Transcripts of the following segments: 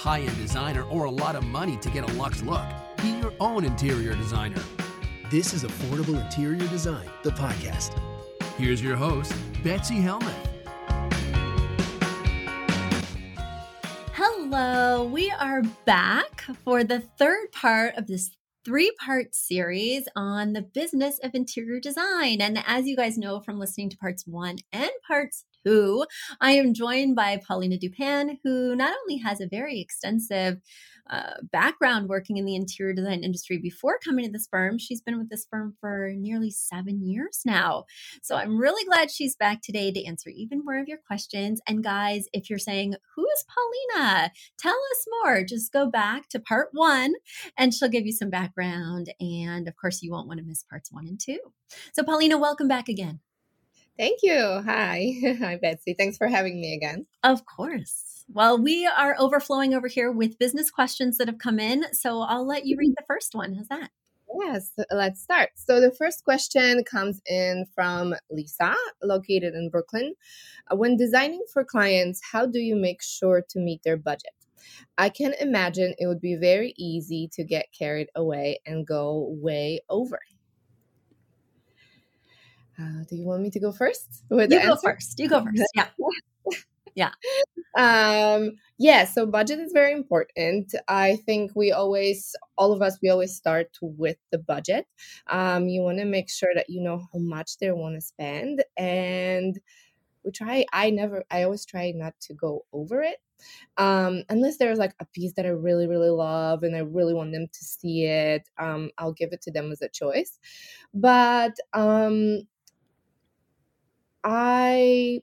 High end designer or a lot of money to get a luxe look. Be your own interior designer. This is Affordable Interior Design, the podcast. Here's your host, Betsy Helmuth. Hello, we are back for the third part of this three part series on the business of interior design. And as you guys know from listening to parts one and parts two, I am joined by Paulina DuPain, who not only has a very extensive uh, background working in the interior design industry before coming to this firm. She's been with this firm for nearly seven years now. So I'm really glad she's back today to answer even more of your questions. And guys, if you're saying, Who is Paulina? Tell us more. Just go back to part one and she'll give you some background. And of course, you won't want to miss parts one and two. So, Paulina, welcome back again. Thank you. Hi. Hi, Betsy. Thanks for having me again. Of course. Well, we are overflowing over here with business questions that have come in. So I'll let you read mm-hmm. the first one. How's that? Yes, let's start. So the first question comes in from Lisa, located in Brooklyn. When designing for clients, how do you make sure to meet their budget? I can imagine it would be very easy to get carried away and go way over. Uh, do you want me to go first? With You go answer? first. You go first. Yeah. Yeah. um yeah so budget is very important i think we always all of us we always start with the budget um you want to make sure that you know how much they want to spend and we try i never i always try not to go over it um unless there's like a piece that i really really love and i really want them to see it um i'll give it to them as a choice but um i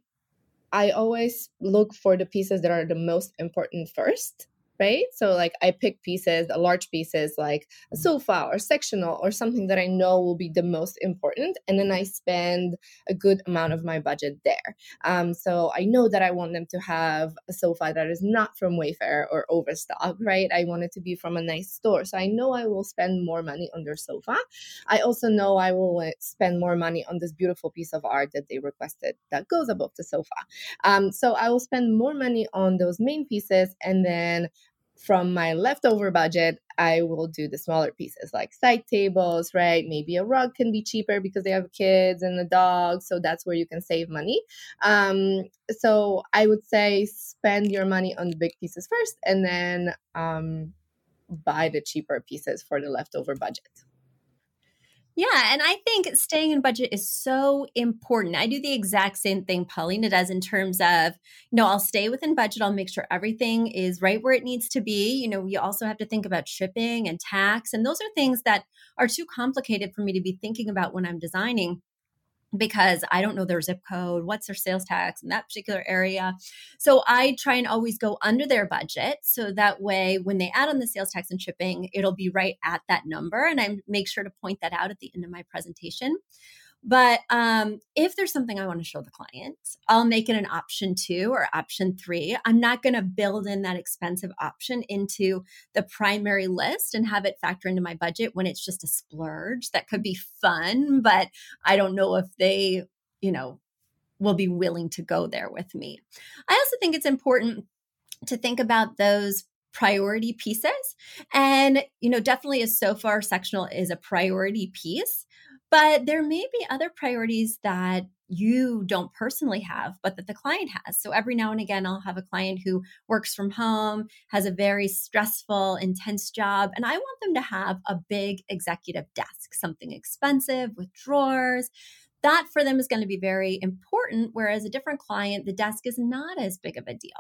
I always look for the pieces that are the most important first, right? So, like, I pick pieces, the large pieces like a sofa or sectional or something that I know will be the most important. And then I spend a good amount of my budget there. Um, so, I know that I want them to have a sofa that is not from Wayfair or Overstock, right? I want it to be from a nice store. So, I know I will spend more money on their sofa. I also know I will uh, spend more money on this beautiful piece of art that they requested that goes above the sofa. Um, so I will spend more money on those main pieces, and then from my leftover budget, I will do the smaller pieces like side tables, right? Maybe a rug can be cheaper because they have kids and a dog, so that's where you can save money. Um, so I would say spend your money on the big pieces first, and then um, buy the cheaper pieces for the leftover budget. Yeah, and I think staying in budget is so important. I do the exact same thing Paulina does in terms of, you know, I'll stay within budget. I'll make sure everything is right where it needs to be. You know, we also have to think about shipping and tax. And those are things that are too complicated for me to be thinking about when I'm designing because I don't know their zip code, what's their sales tax in that particular area. So I try and always go under their budget. So that way, when they add on the sales tax and shipping, it'll be right at that number. And I make sure to point that out at the end of my presentation. But um, if there's something I want to show the client, I'll make it an option two or option three. I'm not going to build in that expensive option into the primary list and have it factor into my budget when it's just a splurge that could be fun, but I don't know if they, you know, will be willing to go there with me. I also think it's important to think about those priority pieces. And, you know, definitely a sofa sectional is a priority piece, but there may be other priorities that you don't personally have, but that the client has. So every now and again, I'll have a client who works from home, has a very stressful, intense job, and I want them to have a big executive desk, something expensive with drawers that for them is going to be very important. Whereas a different client, the desk is not as big of a deal.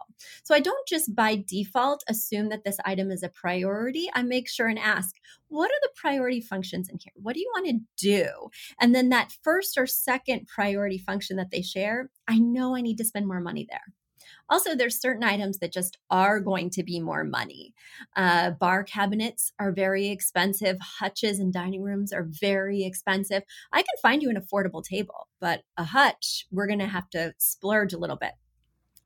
So I don't just by default assume that this item is a priority. I make sure and ask, what are the priority functions in here? What do you want to do? And then that first or second priority function that they share, I know I need to spend more money there. Also, there's certain items that just are going to be more money. Uh, bar cabinets are very expensive. Hutches and dining rooms are very expensive. I can find you an affordable table, but a hutch, we're going to have to splurge a little bit.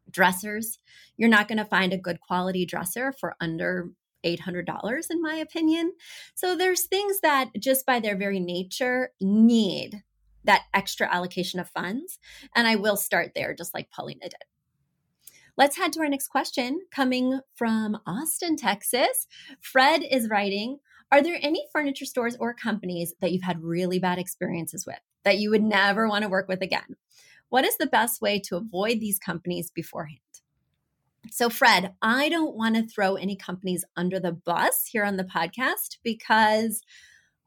Dressers, you're not going to find a good quality dresser for under $800 in my opinion. So there's things that just by their very nature need that extra allocation of funds. And I will start there, just like Paulina did. Let's head to our next question coming from Austin, Texas. Fred is writing Are there any furniture stores or companies that you've had really bad experiences with that you would never want to work with again? What is the best way to avoid these companies beforehand? So, Fred, I don't want to throw any companies under the bus here on the podcast because,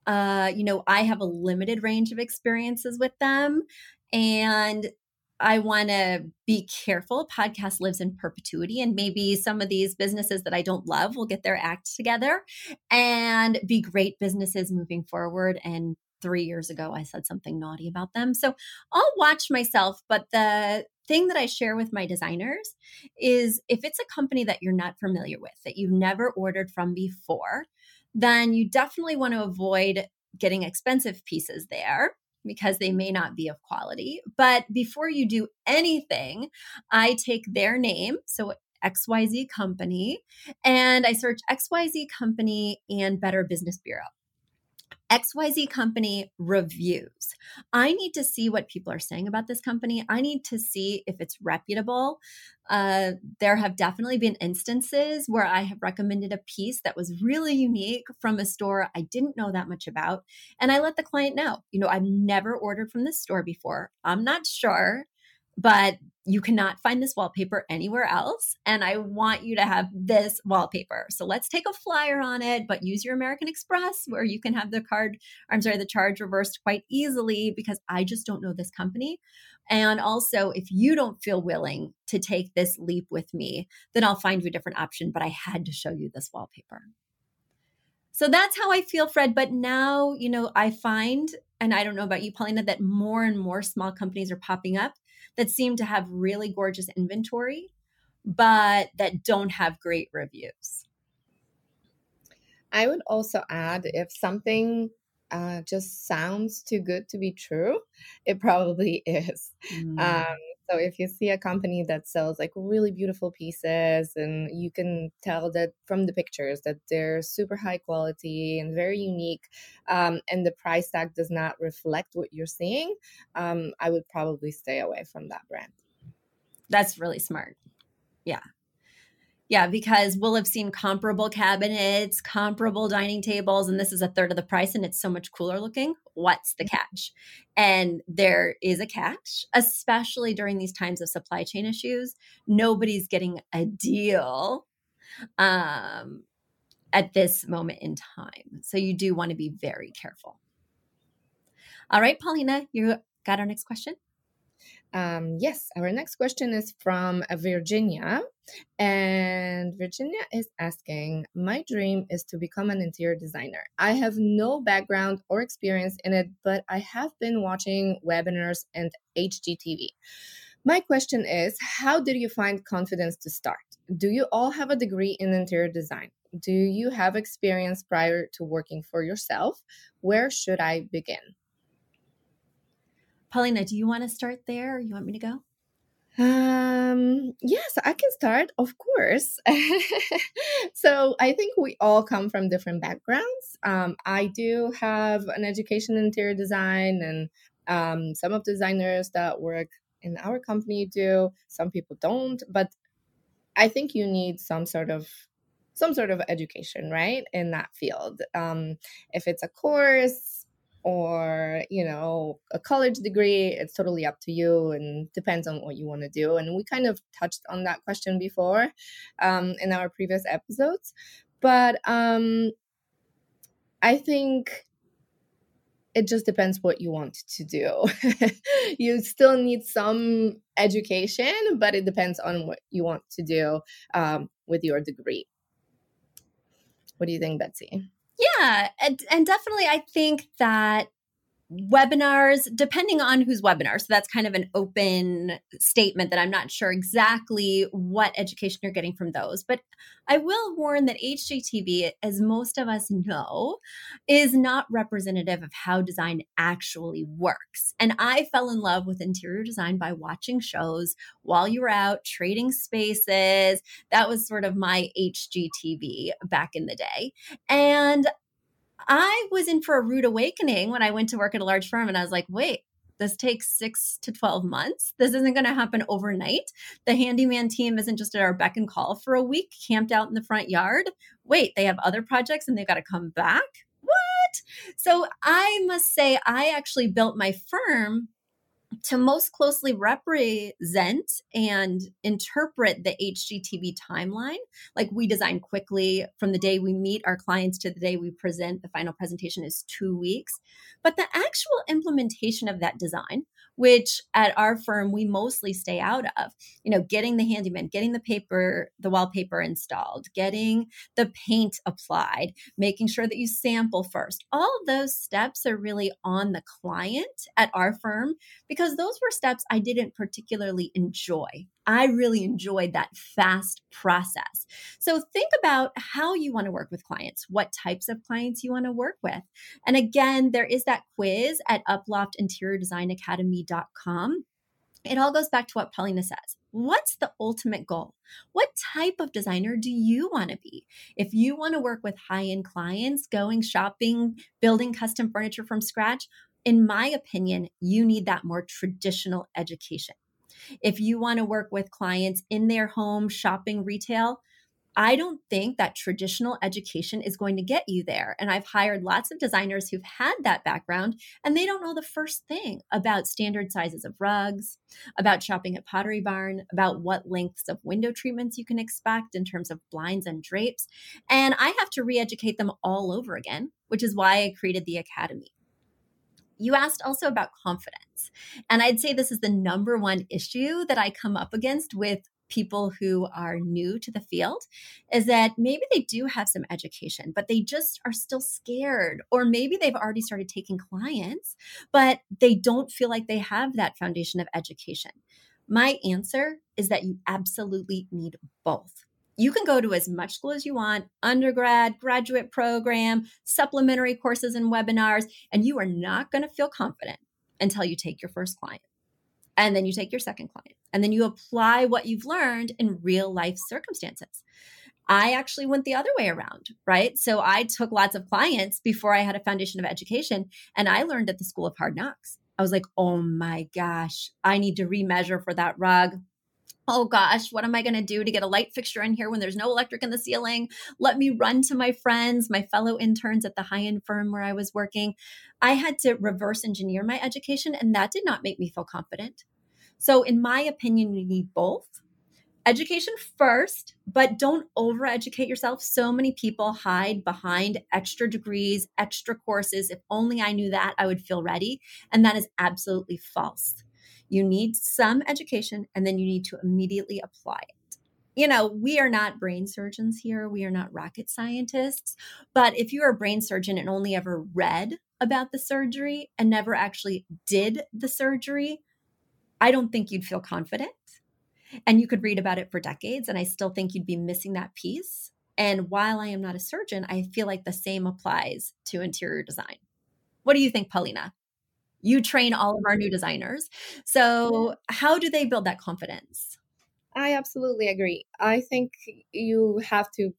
uh, you know, I have a limited range of experiences with them. And I want to be careful. Podcast lives in perpetuity, and maybe some of these businesses that I don't love will get their act together and be great businesses moving forward. And three years ago, I said something naughty about them. So I'll watch myself. But the thing that I share with my designers is if it's a company that you're not familiar with, that you've never ordered from before, then you definitely want to avoid getting expensive pieces there because they may not be of quality. But before you do anything, I take their name, so XYZ Company, and I search XYZ Company and Better Business Bureau. XYZ company reviews. I need to see what people are saying about this company. I need to see if it's reputable. Uh, there have definitely been instances where I have recommended a piece that was really unique from a store I didn't know that much about. And I let the client know, you know, I've never ordered from this store before. I'm not sure but you cannot find this wallpaper anywhere else. And I want you to have this wallpaper. So let's take a flyer on it, but use your American Express where you can have the card, I'm sorry, the charge reversed quite easily because I just don't know this company. And also, if you don't feel willing to take this leap with me, then I'll find you a different option. But I had to show you this wallpaper. So that's how I feel, Fred. But now, you know, I find, and I don't know about you, Paulina, that more and more small companies are popping up that seem to have really gorgeous inventory, but that don't have great reviews. I would also add if something uh, just sounds too good to be true, it probably is. Mm. Um, so if you see a company that sells like really beautiful pieces and you can tell that from the pictures that they're super high quality and very unique um, and the price tag does not reflect what you're seeing, um, I would probably stay away from that brand. That's really smart. Yeah. Yeah, because we'll have seen comparable cabinets, comparable dining tables, and this is a third of the price and it's so much cooler looking. What's the catch? And there is a catch, especially during these times of supply chain issues. Nobody's getting a deal um, at this moment in time. So you do want to be very careful. All right, Paulina, you got our next question? Um, yes, our next question is from uh, Virginia. And Virginia is asking My dream is to become an interior designer. I have no background or experience in it, but I have been watching webinars and HGTV. My question is How did you find confidence to start? Do you all have a degree in interior design? Do you have experience prior to working for yourself? Where should I begin? Paulina, do you want to start there or you want me to go? Um, yes, I can start, of course. so I think we all come from different backgrounds. Um, I do have an education in interior design, and um, some of the designers that work in our company do. Some people don't, but I think you need some sort of some sort of education, right, in that field. Um, if it's a course or you know a college degree, it's totally up to you and depends on what you want to do. And we kind of touched on that question before um, in our previous episodes, but um, I think it just depends what you want to do. you still need some education, but it depends on what you want to do um, with your degree. What do you think, Betsy? Yeah, and, and definitely I think that webinars, depending on whose webinar. So that's kind of an open statement that I'm not sure exactly what education you're getting from those. But I will warn that HGTV, as most of us know, is not representative of how design actually works. And I fell in love with interior design by watching shows while you were out trading spaces. That was sort of my HGTV back in the day. And I was in for a rude awakening when I went to work at a large firm and I was like, wait, this takes six to 12 months. This isn't going to happen overnight. The handyman team isn't just at our beck and call for a week, camped out in the front yard. Wait, they have other projects and they've got to come back? What? So I must say, I actually built my firm to most closely represent and interpret the HGTV timeline. Like we design quickly from the day we meet our clients to the day we present, the final presentation is two weeks. But the actual implementation of that design, which at our firm we mostly stay out of, you know, getting the handyman, getting the paper, the wallpaper installed, getting the paint applied, making sure that you sample first. All those steps are really on the client at our firm because those were steps I didn't particularly enjoy. I really enjoyed that fast process. So think about how you want to work with clients, what types of clients you want to work with. And again, there is that quiz at uploftinteriordesignacademy.com. It all goes back to what Paulina says. What's the ultimate goal? What type of designer do you want to be? If you want to work with high end clients, going shopping, building custom furniture from scratch, in my opinion, you need that more traditional education. If you want to work with clients in their home, shopping, retail, I don't think that traditional education is going to get you there. And I've hired lots of designers who've had that background and they don't know the first thing about standard sizes of rugs, about shopping at Pottery Barn, about what lengths of window treatments you can expect in terms of blinds and drapes. And I have to re educate them all over again, which is why I created the Academy. You asked also about confidence. And I'd say this is the number one issue that I come up against with people who are new to the field is that maybe they do have some education, but they just are still scared. Or maybe they've already started taking clients, but they don't feel like they have that foundation of education. My answer is that you absolutely need both you can go to as much school as you want undergrad, graduate program, supplementary courses and webinars, and you are not going to feel confident until you take your first client. And then you take your second client. And then you apply what you've learned in real life circumstances. I actually went the other way around, right? So I took lots of clients before I had a foundation of education, and I learned at the School of Hard Knocks. I was like, oh my gosh, I need to remeasure for that rug oh gosh, what am I going to do to get a light fixture in here when there's no electric in the ceiling? Let me run to my friends, my fellow interns at the high end firm where I was working. I had to reverse engineer my education, and that did not make me feel confident. So, in my opinion, you need both. Education first, but don't overeducate yourself. So many people hide behind extra degrees, extra courses. If only I knew that, I would feel ready. And that is absolutely false. You need some education and then you need to immediately apply it. You know, we are not brain surgeons here. We are not rocket scientists. But if you're a brain surgeon and only ever read about the surgery and never actually did the surgery, I don't think you'd feel confident. And you could read about it for decades, and I still think you'd be missing that piece. And while I am not a surgeon, I feel like the same applies to interior design. What do you think, Paulina? You train all of our new designers. So, how do they build that confidence? I absolutely agree. I think you have to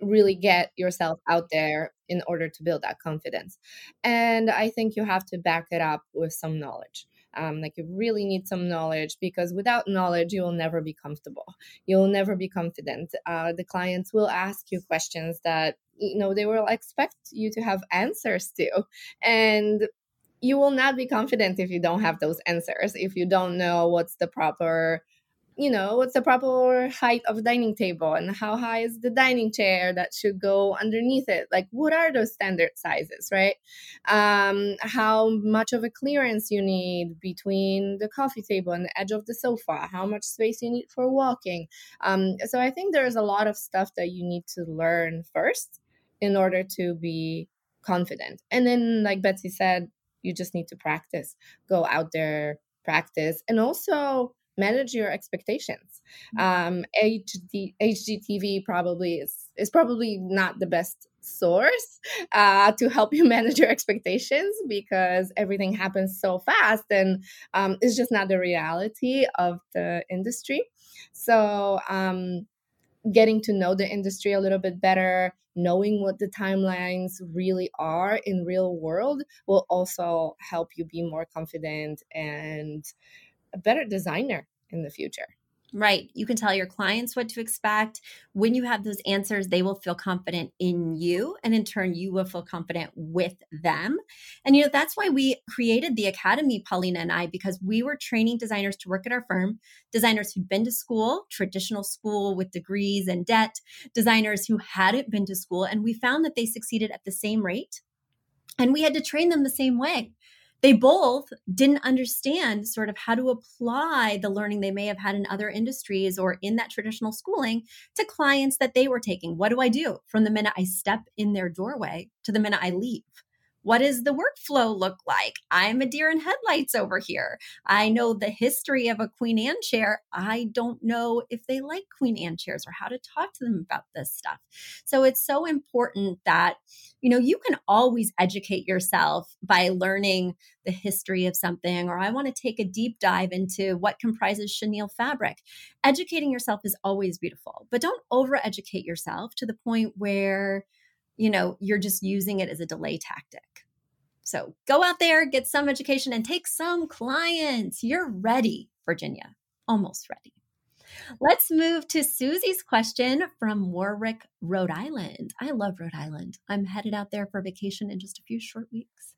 really get yourself out there in order to build that confidence. And I think you have to back it up with some knowledge. Um, like you really need some knowledge because without knowledge, you will never be comfortable. You'll never be confident. Uh, the clients will ask you questions that you know they will expect you to have answers to, and you will not be confident if you don't have those answers. If you don't know what's the proper you know what's the proper height of dining table and how high is the dining chair that should go underneath it. Like what are those standard sizes right? Um, how much of a clearance you need between the coffee table and the edge of the sofa how much space you need for walking. Um, so i think there's a lot of stuff that you need to learn first in order to be confident. And then like betsy said you just need to practice go out there practice and also manage your expectations. Mm-hmm. Um, HD, HGTV probably is is probably not the best source uh, to help you manage your expectations because everything happens so fast and um, it's just not the reality of the industry. So, um, getting to know the industry a little bit better, knowing what the timelines really are in real world will also help you be more confident and a better designer in the future. Right. You can tell your clients what to expect. When you have those answers, they will feel confident in you. And in turn, you will feel confident with them. And, you know, that's why we created the Academy, Paulina and I, because we were training designers to work at our firm, designers who'd been to school, traditional school with degrees and debt, designers who hadn't been to school. And we found that they succeeded at the same rate. And we had to train them the same way they both didn't understand sort of how to apply the learning they may have had in other industries or in that traditional schooling to clients that they were taking. What do I do from the minute I step in their doorway to the minute I leave? What does the workflow look like? I'm a deer in headlights over here. I know the history of a Queen Anne chair. I don't know if they like Queen Anne chairs or how to talk to them about this stuff. So it's so important that, you know, you can always educate yourself by learning the history of something, or I want to take a deep dive into what comprises chenille fabric. Educating yourself is always beautiful, but don't over educate yourself to the point where you know, you're just using it as a delay tactic. So go out there, get some education, and take some clients. You're ready, Virginia, almost ready. Let's move to Susie's question from Warwick, Rhode Island. I love Rhode Island. I'm headed out there for vacation in just a few short weeks.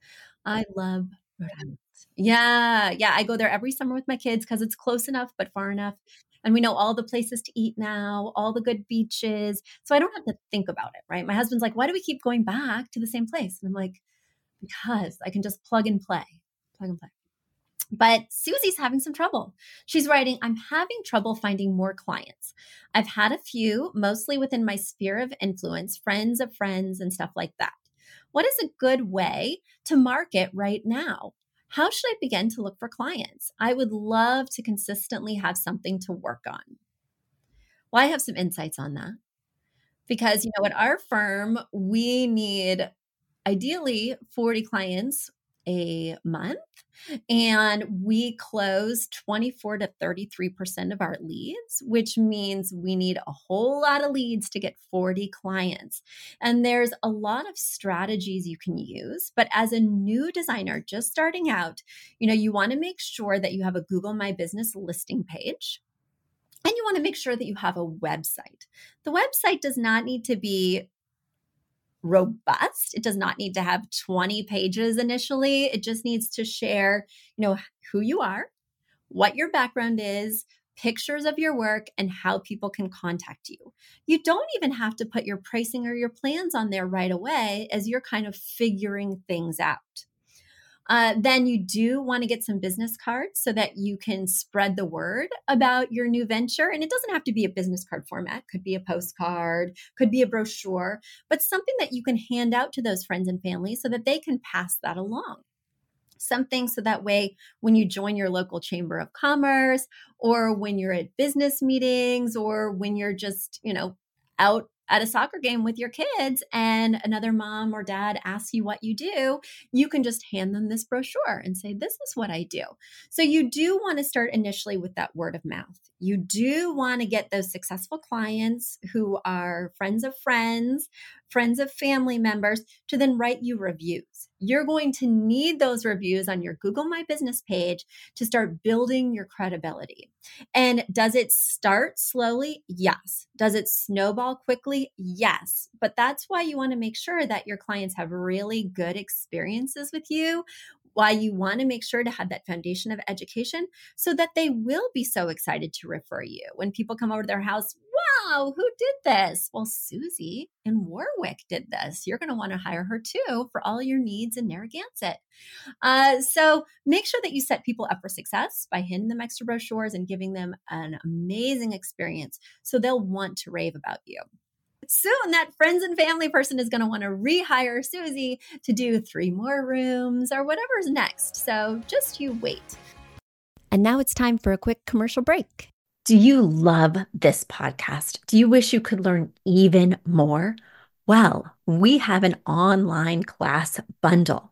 I love Rhode Island. Yeah, yeah. I go there every summer with my kids because it's close enough but far enough and we know all the places to eat now, all the good beaches. So I don't have to think about it, right? My husband's like, why do we keep going back to the same place? And I'm like, because I can just plug and play, plug and play. But Susie's having some trouble. She's writing, I'm having trouble finding more clients. I've had a few, mostly within my sphere of influence, friends of friends, and stuff like that. What is a good way to market right now? How should I begin to look for clients? I would love to consistently have something to work on. Well, I have some insights on that because, you know, at our firm, we need ideally 40 clients a month and we close 24 to 33% of our leads, which means we need a whole lot of leads to get 40 clients. And there's a lot of strategies you can use, but as a new designer just starting out, you know, you want to make sure that you have a Google My Business listing page. And you want to make sure that you have a website. The website does not need to be robust. It does not need to have 20 pages initially. It just needs to share, you know, who you are, what your background is, pictures of your work and how people can contact you. You don't even have to put your pricing or your plans on there right away as you're kind of figuring things out. Uh, then you do want to get some business cards so that you can spread the word about your new venture. And it doesn't have to be a business card format, could be a postcard, could be a brochure, but something that you can hand out to those friends and family so that they can pass that along something so that way when you join your local chamber of commerce or when you're at business meetings or when you're just you know out at a soccer game with your kids and another mom or dad asks you what you do, you can just hand them this brochure and say, This is what I do. So you do want to start initially with that word of mouth. You do want to get those successful clients who are friends of friends, friends of family members to then write you reviews. You're going to need those reviews on your Google My Business page to start building your credibility. And does it start slowly? Yes. Does it snowball quickly? Yes. But that's why you want to make sure that your clients have really good experiences with you why you want to make sure to have that foundation of education so that they will be so excited to refer you. When people come over to their house, wow, who did this? Well, Susie in Warwick did this. You're going to want to hire her too for all your needs in Narragansett. Uh, so make sure that you set people up for success by handing them extra brochures and giving them an amazing experience so they'll want to rave about you soon that friends and family person is going to want to rehire Susie to do three more rooms or whatever's next. So just you wait. And now it's time for a quick commercial break. Do you love this podcast? Do you wish you could learn even more? Well, we have an online class bundle.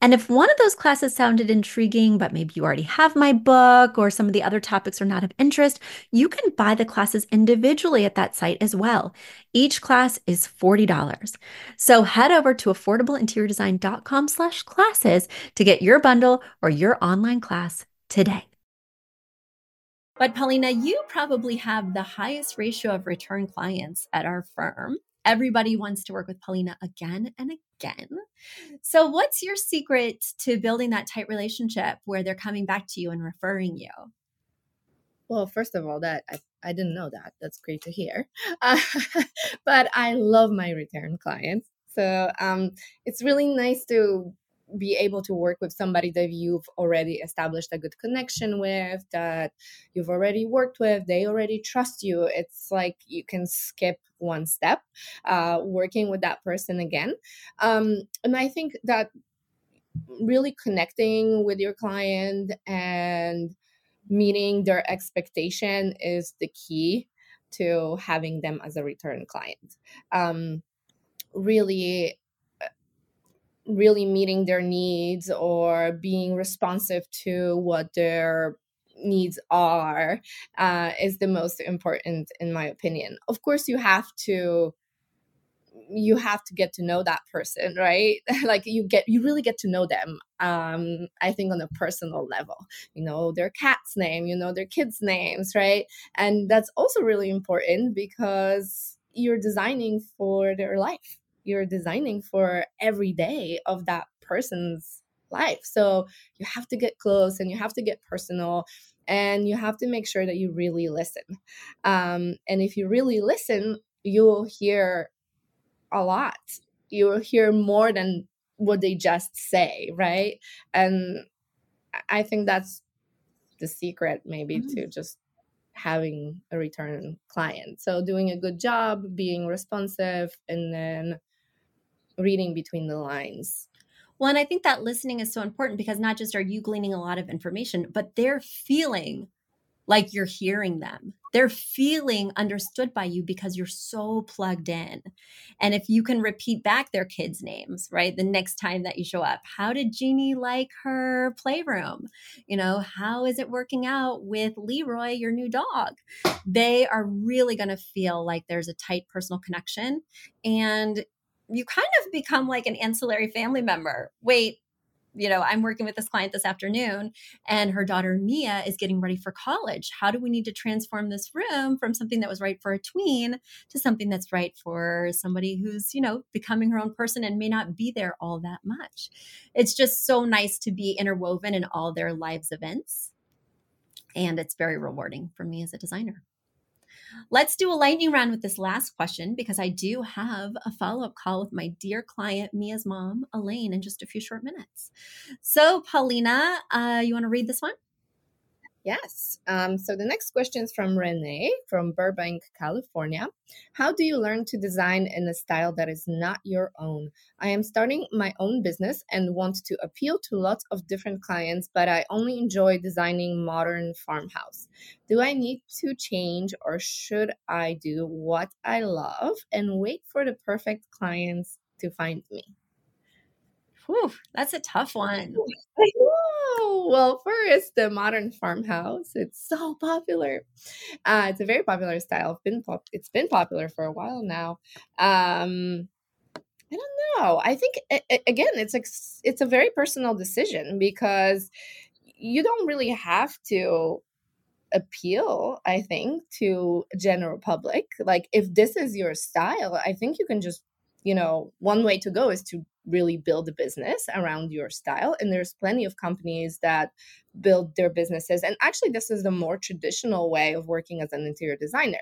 And if one of those classes sounded intriguing, but maybe you already have my book or some of the other topics are not of interest, you can buy the classes individually at that site as well. Each class is $40. So head over to affordableinteriordesign.com slash classes to get your bundle or your online class today. But Paulina, you probably have the highest ratio of return clients at our firm. Everybody wants to work with Paulina again and again. So, what's your secret to building that tight relationship where they're coming back to you and referring you? Well, first of all, that I, I didn't know that. That's great to hear. Uh, but I love my return clients. So um, it's really nice to be able to work with somebody that you've already established a good connection with, that you've already worked with, they already trust you. It's like you can skip one step uh, working with that person again. Um, and I think that really connecting with your client and meeting their expectation is the key to having them as a return client. Um, really really meeting their needs or being responsive to what their needs are uh, is the most important in my opinion. Of course you have to you have to get to know that person right? Like you get you really get to know them um i think on a personal level. You know their cat's name you know their kids names right? And that's also really important because you're designing for their life you're designing for every day of that person's life. So you have to get close and you have to get personal and you have to make sure that you really listen. Um, and if you really listen, you'll hear a lot. You'll hear more than what they just say, right? And I think that's the secret, maybe, mm-hmm. to just having a return client. So doing a good job, being responsive, and then reading between the lines. Well, and I think that listening is so important because not just are you gleaning a lot of information, but they're feeling like you're hearing them. They're feeling understood by you because you're so plugged in. And if you can repeat back their kids' names, right, the next time that you show up, how did Jeannie like her playroom? You know, how is it working out with Leroy, your new dog? They are really going to feel like there's a tight personal connection. And you kind of become like an ancillary family member. Wait, you know, I'm working with this client this afternoon and her daughter Mia is getting ready for college. How do we need to transform this room from something that was right for a tween to something that's right for somebody who's, you know, becoming her own person and may not be there all that much? It's just so nice to be interwoven in all their lives events. And it's very rewarding for me as a designer. Let's do a lightning round with this last question because I do have a follow up call with my dear client, Mia's mom, Elaine, in just a few short minutes. So, Paulina, uh, you want to read this one? Yes. Um, so the next question is from Renee from Burbank, California. How do you learn to design in a style that is not your own? I am starting my own business and want to appeal to lots of different clients, but I only enjoy designing modern farmhouse. Do I need to change or should I do what I love and wait for the perfect clients to find me? Whew, that's a tough one. Well, first, the modern farmhouse. It's so popular. Uh, it's a very popular style. It's been pop- it's been popular for a while now. Um, I don't know. I think again, it's it's a very personal decision because you don't really have to appeal i think to general public like if this is your style i think you can just you know one way to go is to really build a business around your style. And there's plenty of companies that build their businesses. And actually, this is the more traditional way of working as an interior designer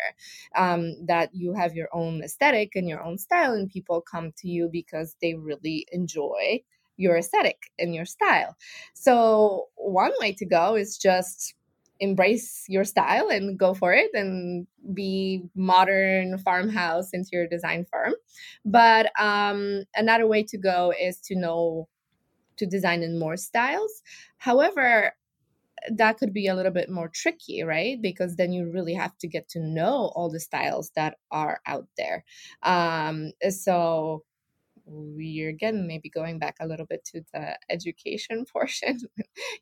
um, that you have your own aesthetic and your own style, and people come to you because they really enjoy your aesthetic and your style. So, one way to go is just embrace your style and go for it and be modern farmhouse interior design firm. But um, another way to go is to know to design in more styles. However that could be a little bit more tricky right? Because then you really have to get to know all the styles that are out there. Um, so we're again maybe going back a little bit to the education portion.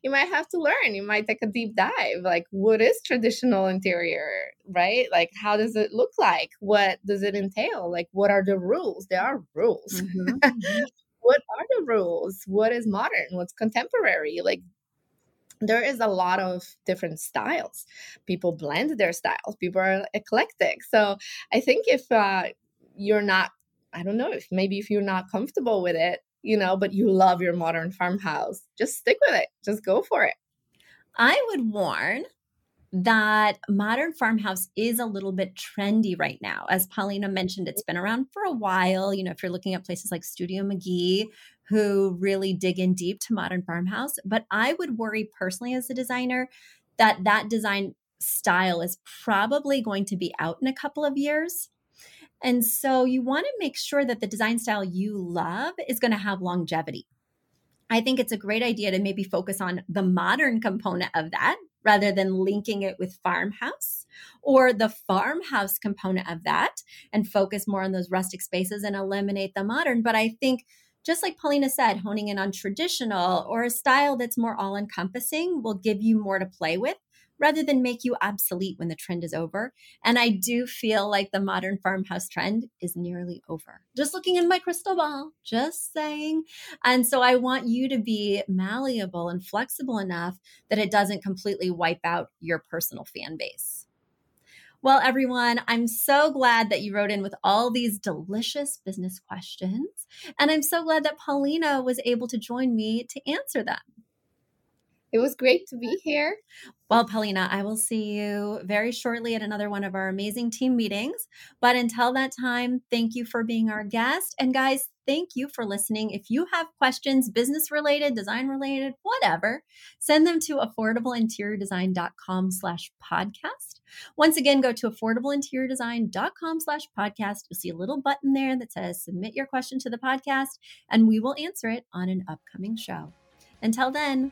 You might have to learn. You might take a deep dive. Like what is traditional interior right? Like how does it look like? What does it entail? Like what are the rules? There are rules. Mm-hmm. mm-hmm. what are the rules? What is modern? What's contemporary? Like there is a lot of different styles. People blend their styles. People are eclectic. So i think if uh, you're not I don't know if maybe if you're not comfortable with it, you know, but you love your modern farmhouse, just stick with it. Just go for it. I would warn that modern farmhouse is a little bit trendy right now. As Paulina mentioned, it's been around for a while. You know, if you're looking at places like Studio McGee, who really dig in deep to modern farmhouse, but I would worry personally as a designer that that design style is probably going to be out in a couple of years and so you want to make sure that the design style you love is going to have longevity. I think it's a great idea to maybe focus on the modern component of that rather than linking it with farmhouse or the farmhouse component of that and focus more on those rustic spaces and eliminate the modern. But I think just like Paulina said, honing in on traditional or a style that's more all encompassing will give you more to play with rather than make you obsolete when the trend is over. And I do feel like the modern farmhouse trend is nearly over. Just looking in my crystal ball, just saying. And so I want you to be malleable and flexible enough that it doesn't completely wipe out your personal fan base. Well, everyone, I'm so glad that you wrote in with all these delicious business questions. And I'm so glad that Paulina was able to join me to answer them. It was great to be here. Well, Paulina, I will see you very shortly at another one of our amazing team meetings. But until that time, thank you for being our guest. And guys, thank you for listening. If you have questions, business related, design related, whatever, send them to affordableinteriordesign.com slash podcast. Once again, go to affordableinteriordesign.com slash podcast. You'll see a little button there that says submit your question to the podcast, and we will answer it on an upcoming show. Until then,